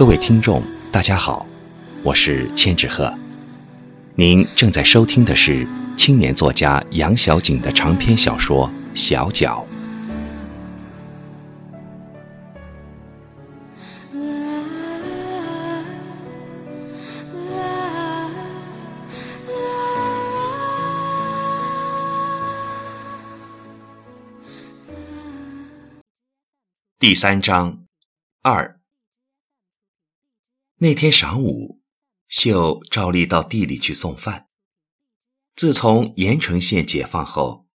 各位听众，大家好，我是千纸鹤。您正在收听的是青年作家杨小景的长篇小说《小脚》第三章二。那天晌午，秀照例到地里去送饭。自从盐城县解放后，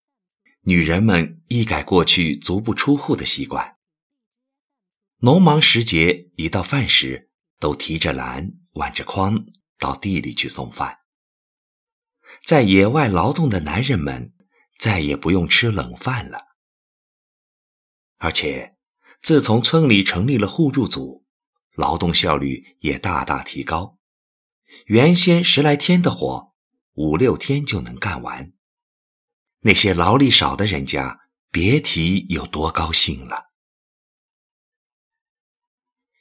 女人们一改过去足不出户的习惯。农忙时节，一到饭时，都提着篮、挽着筐到地里去送饭。在野外劳动的男人们再也不用吃冷饭了。而且，自从村里成立了互助组。劳动效率也大大提高，原先十来天的活，五六天就能干完。那些劳力少的人家，别提有多高兴了。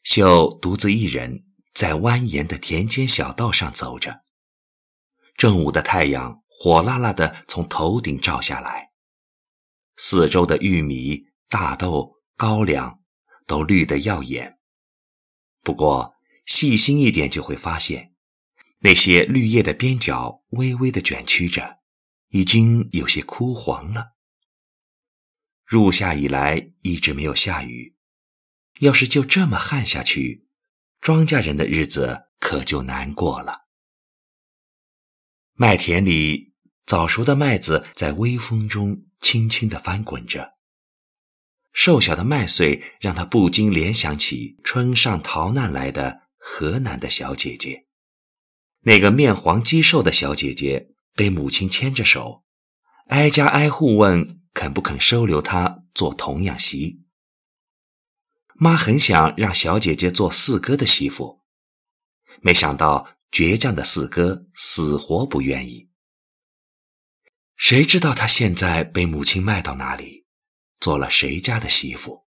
秀独自一人在蜿蜒的田间小道上走着，正午的太阳火辣辣的从头顶照下来，四周的玉米、大豆、高粱都绿得耀眼。不过，细心一点就会发现，那些绿叶的边角微微的卷曲着，已经有些枯黄了。入夏以来一直没有下雨，要是就这么旱下去，庄稼人的日子可就难过了。麦田里早熟的麦子在微风中轻轻地翻滚着。瘦小的麦穗让他不禁联想起春上逃难来的河南的小姐姐。那个面黄肌瘦的小姐姐被母亲牵着手，挨家挨户问肯不肯收留她做童养媳。妈很想让小姐姐做四哥的媳妇，没想到倔强的四哥死活不愿意。谁知道她现在被母亲卖到哪里？做了谁家的媳妇？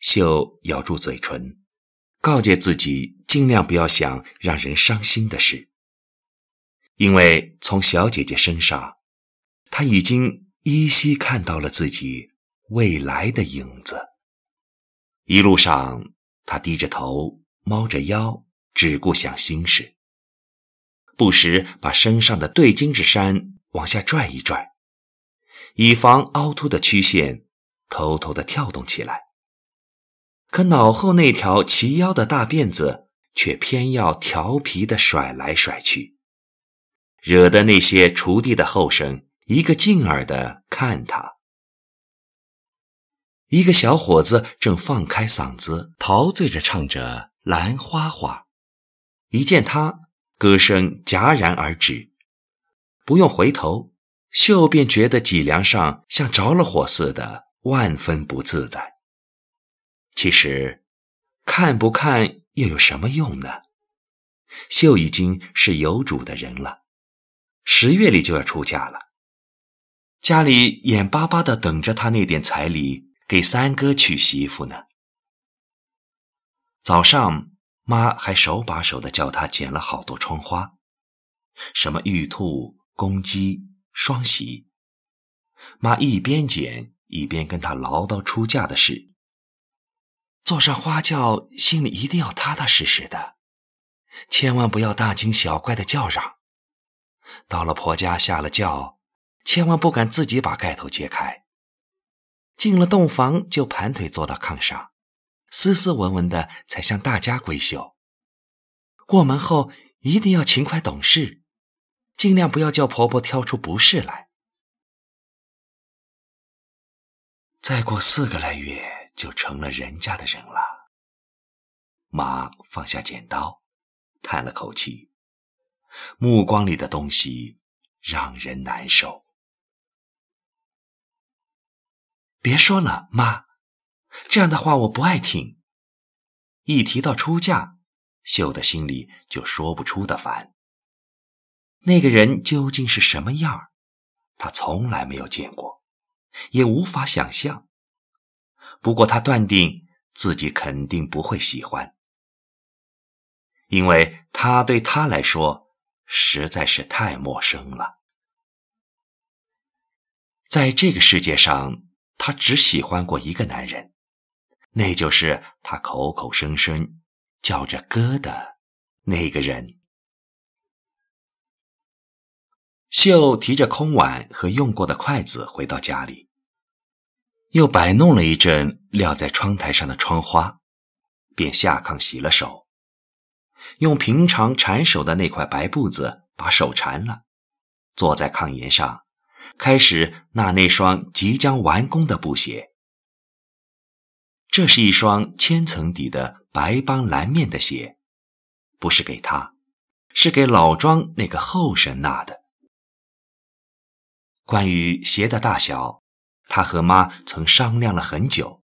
秀咬住嘴唇，告诫自己尽量不要想让人伤心的事，因为从小姐姐身上，他已经依稀看到了自己未来的影子。一路上，他低着头，猫着腰，只顾想心事，不时把身上的对襟之衫往下拽一拽。以防凹凸的曲线偷偷的跳动起来，可脑后那条齐腰的大辫子却偏要调皮的甩来甩去，惹得那些锄地的后生一个劲儿的看他。一个小伙子正放开嗓子陶醉着唱着《兰花花》，一见他，歌声戛然而止，不用回头。秀便觉得脊梁上像着了火似的，万分不自在。其实，看不看又有什么用呢？秀已经是有主的人了，十月里就要出嫁了，家里眼巴巴的等着他那点彩礼给三哥娶媳妇呢。早上，妈还手把手的教他剪了好多窗花，什么玉兔、公鸡。双喜，妈一边剪一边跟他唠叨出嫁的事。坐上花轿，心里一定要踏踏实实的，千万不要大惊小怪的叫嚷。到了婆家下了轿，千万不敢自己把盖头揭开。进了洞房，就盘腿坐到炕上，斯斯文文的才向大家闺秀。过门后一定要勤快懂事。尽量不要叫婆婆挑出不是来。再过四个来月，就成了人家的人了。妈放下剪刀，叹了口气，目光里的东西让人难受。别说了，妈，这样的话我不爱听。一提到出嫁，秀的心里就说不出的烦。那个人究竟是什么样儿？他从来没有见过，也无法想象。不过他断定自己肯定不会喜欢，因为他对他来说实在是太陌生了。在这个世界上，他只喜欢过一个男人，那就是他口口声声叫着哥的那个人。秀提着空碗和用过的筷子回到家里，又摆弄了一阵撂在窗台上的窗花，便下炕洗了手，用平常缠手的那块白布子把手缠了，坐在炕沿上。开始纳那双即将完工的布鞋。这是一双千层底的白帮蓝面的鞋，不是给他，是给老庄那个后生纳的。关于鞋的大小，他和妈曾商量了很久，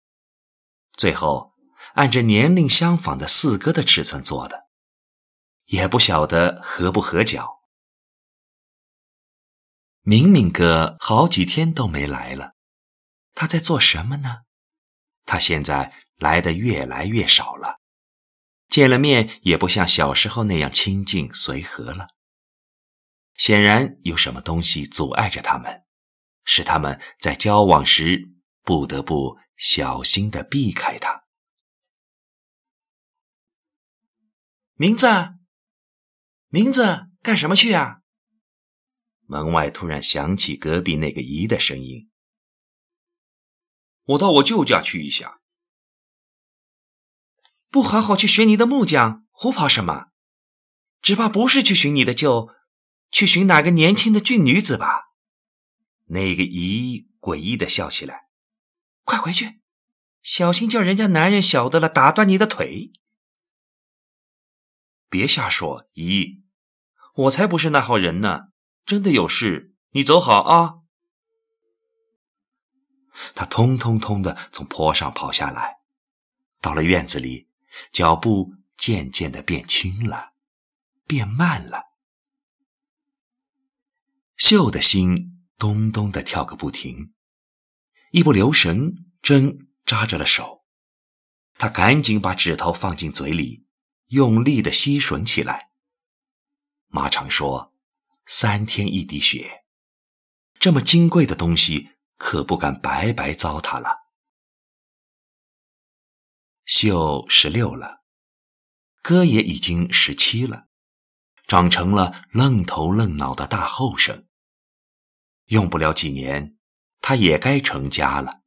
最后按着年龄相仿的四哥的尺寸做的，也不晓得合不合脚。明明哥好几天都没来了，他在做什么呢？他现在来的越来越少了，见了面也不像小时候那样亲近随和了。显然有什么东西阻碍着他们，使他们在交往时不得不小心的避开他。名字，名字，干什么去啊？门外突然响起隔壁那个姨的声音：“我到我舅家去一下。不好好去寻你的木匠，胡跑什么？只怕不是去寻你的舅，去寻哪个年轻的俊女子吧？”那个姨诡异的笑起来：“快回去，小心叫人家男人晓得了，打断你的腿！别瞎说，姨，我才不是那号人呢。”真的有事，你走好啊！他通通通的从坡上跑下来，到了院子里，脚步渐渐的变轻了，变慢了。秀的心咚咚的跳个不停，一不留神针扎着了手，他赶紧把指头放进嘴里，用力的吸吮起来。妈常说。三天一滴血，这么金贵的东西可不敢白白糟蹋了。秀十六了，哥也已经十七了，长成了愣头愣脑的大后生。用不了几年，他也该成家了。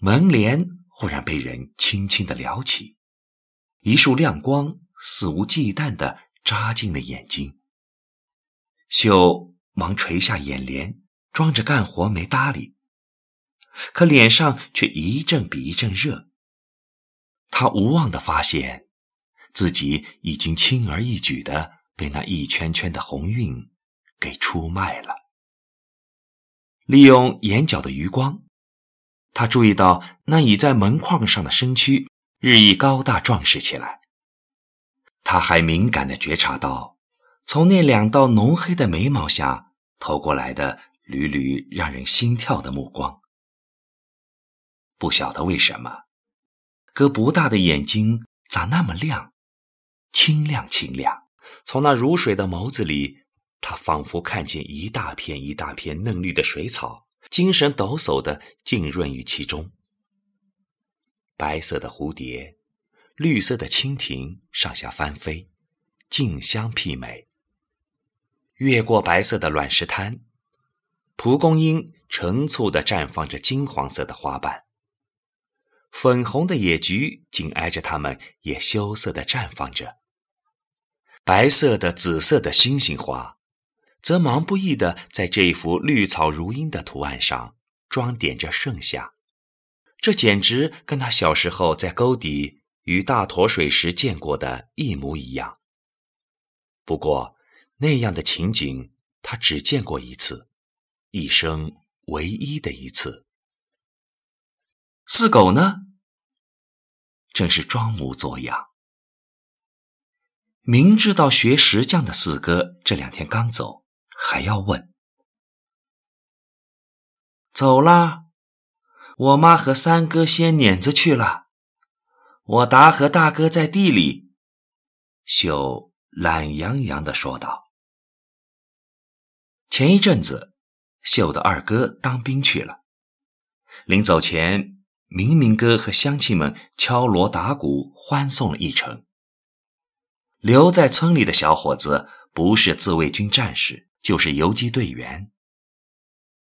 门帘忽然被人轻轻的撩起，一束亮光肆无忌惮的。扎进了眼睛，秀忙垂下眼帘，装着干活没搭理，可脸上却一阵比一阵热。他无望的发现，自己已经轻而易举的被那一圈圈的红晕给出卖了。利用眼角的余光，他注意到那倚在门框上的身躯日益高大壮实起来。他还敏感的觉察到，从那两道浓黑的眉毛下透过来的缕缕让人心跳的目光。不晓得为什么，哥不大的眼睛咋那么亮，清亮清亮。从那如水的眸子里，他仿佛看见一大片一大片嫩绿的水草，精神抖擞地浸润于其中。白色的蝴蝶。绿色的蜻蜓上下翻飞，竞相媲美。越过白色的卵石滩，蒲公英成簇地绽放着金黄色的花瓣。粉红的野菊紧挨着它们，也羞涩地绽放着。白色的、紫色的星星花，则忙不易地在这一幅绿草如茵的图案上装点着盛夏。这简直跟他小时候在沟底。与大坨水时见过的一模一样。不过，那样的情景他只见过一次，一生唯一的一次。四狗呢？正是装模作样。明知道学石匠的四哥这两天刚走，还要问：走啦？我妈和三哥掀碾子去了。我达和大哥在地里，秀懒洋洋地说道：“前一阵子，秀的二哥当兵去了。临走前，明明哥和乡亲们敲锣打鼓欢送了一程。留在村里的小伙子，不是自卫军战士，就是游击队员，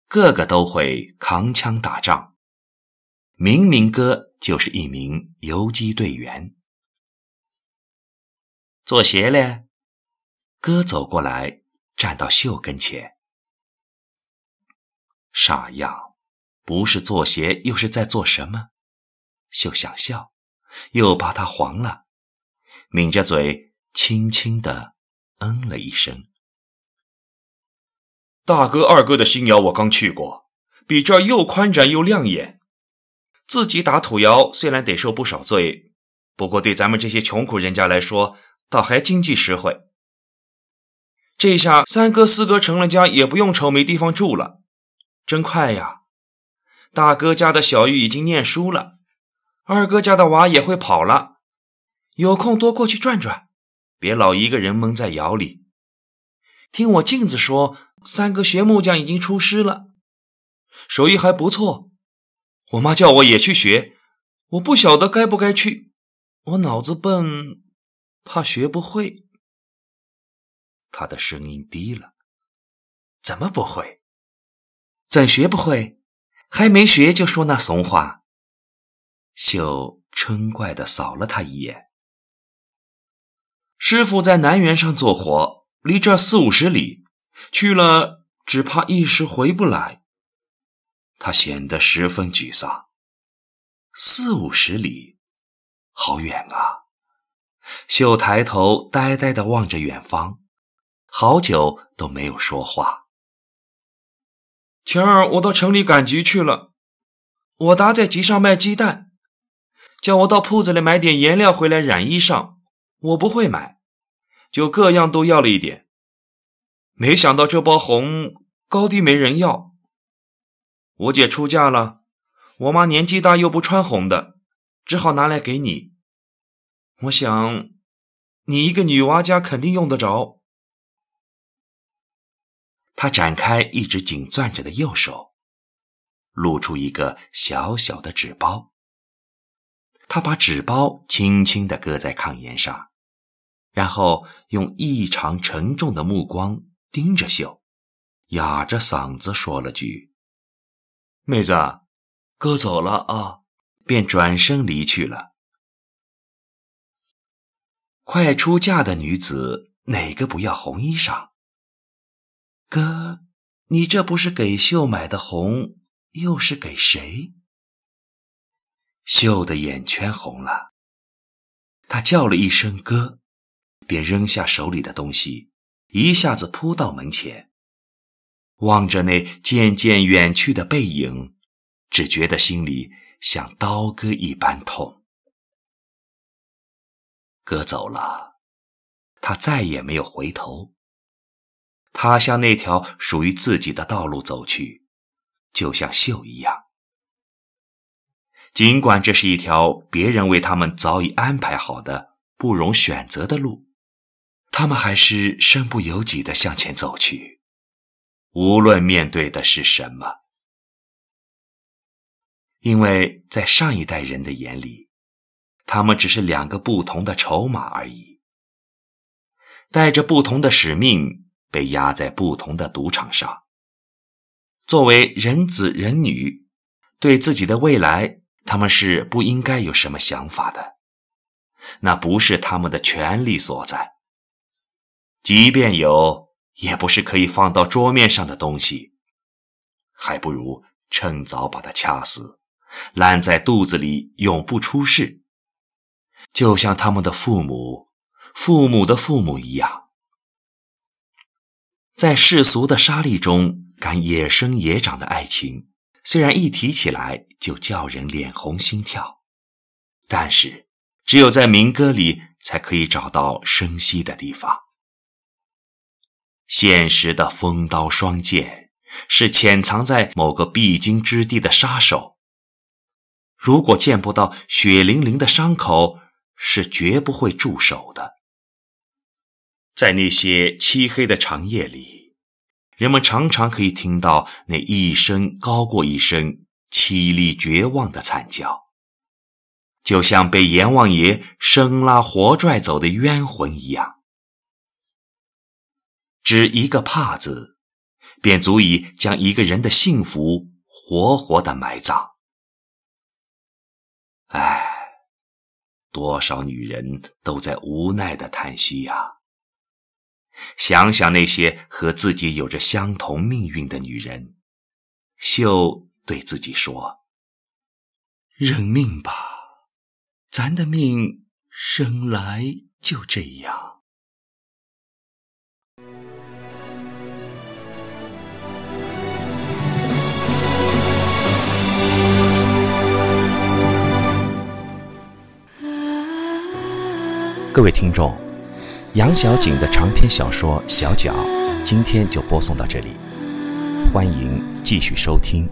个个都会扛枪打仗。明明哥就是一名游击队员。”做鞋嘞？哥走过来，站到秀跟前。傻样，不是做鞋，又是在做什么？秀想笑，又怕他黄了，抿着嘴，轻轻的嗯了一声。大哥、二哥的新窑我刚去过，比这儿又宽展又亮眼。自己打土窑虽然得受不少罪，不过对咱们这些穷苦人家来说，倒还经济实惠，这下三哥四哥成了家，也不用愁没地方住了，真快呀！大哥家的小玉已经念书了，二哥家的娃也会跑了，有空多过去转转，别老一个人闷在窑里。听我镜子说，三哥学木匠已经出师了，手艺还不错。我妈叫我也去学，我不晓得该不该去，我脑子笨。怕学不会，他的声音低了。怎么不会？怎学不会？还没学就说那怂话。秀嗔怪的扫了他一眼。师傅在南园上做活，离这四五十里，去了只怕一时回不来。他显得十分沮丧。四五十里，好远啊！秀抬头，呆呆地望着远方，好久都没有说话。前儿我到城里赶集去了，我答在集上卖鸡蛋，叫我到铺子里买点颜料回来染衣裳，我不会买，就各样都要了一点。没想到这包红高低没人要。我姐出嫁了，我妈年纪大又不穿红的，只好拿来给你。我想，你一个女娃家肯定用得着。他展开一直紧攥着的右手，露出一个小小的纸包。他把纸包轻轻地搁在炕沿上，然后用异常沉重的目光盯着秀，哑着嗓子说了句：“妹子，哥走了啊！”便转身离去了。快出嫁的女子，哪个不要红衣裳？哥，你这不是给秀买的红，又是给谁？秀的眼圈红了，他叫了一声“哥”，便扔下手里的东西，一下子扑到门前，望着那渐渐远去的背影，只觉得心里像刀割一般痛。哥走了，他再也没有回头。他向那条属于自己的道路走去，就像秀一样。尽管这是一条别人为他们早已安排好的、不容选择的路，他们还是身不由己的向前走去，无论面对的是什么，因为在上一代人的眼里。他们只是两个不同的筹码而已，带着不同的使命，被压在不同的赌场上。作为人子人女，对自己的未来，他们是不应该有什么想法的。那不是他们的权利所在。即便有，也不是可以放到桌面上的东西，还不如趁早把它掐死，烂在肚子里，永不出世。就像他们的父母、父母的父母一样，在世俗的沙砾中敢野生野长的爱情，虽然一提起来就叫人脸红心跳，但是只有在民歌里才可以找到生息的地方。现实的锋刀双剑是潜藏在某个必经之地的杀手，如果见不到血淋淋的伤口。是绝不会住手的。在那些漆黑的长夜里，人们常常可以听到那一声高过一声凄厉绝望的惨叫，就像被阎王爷生拉活拽走的冤魂一样。只一个“怕”字，便足以将一个人的幸福活活的埋葬。唉。多少女人都在无奈的叹息呀！想想那些和自己有着相同命运的女人，秀对自己说：“认命吧，咱的命生来就这样。”各位听众，杨小景的长篇小说《小脚》，今天就播送到这里，欢迎继续收听。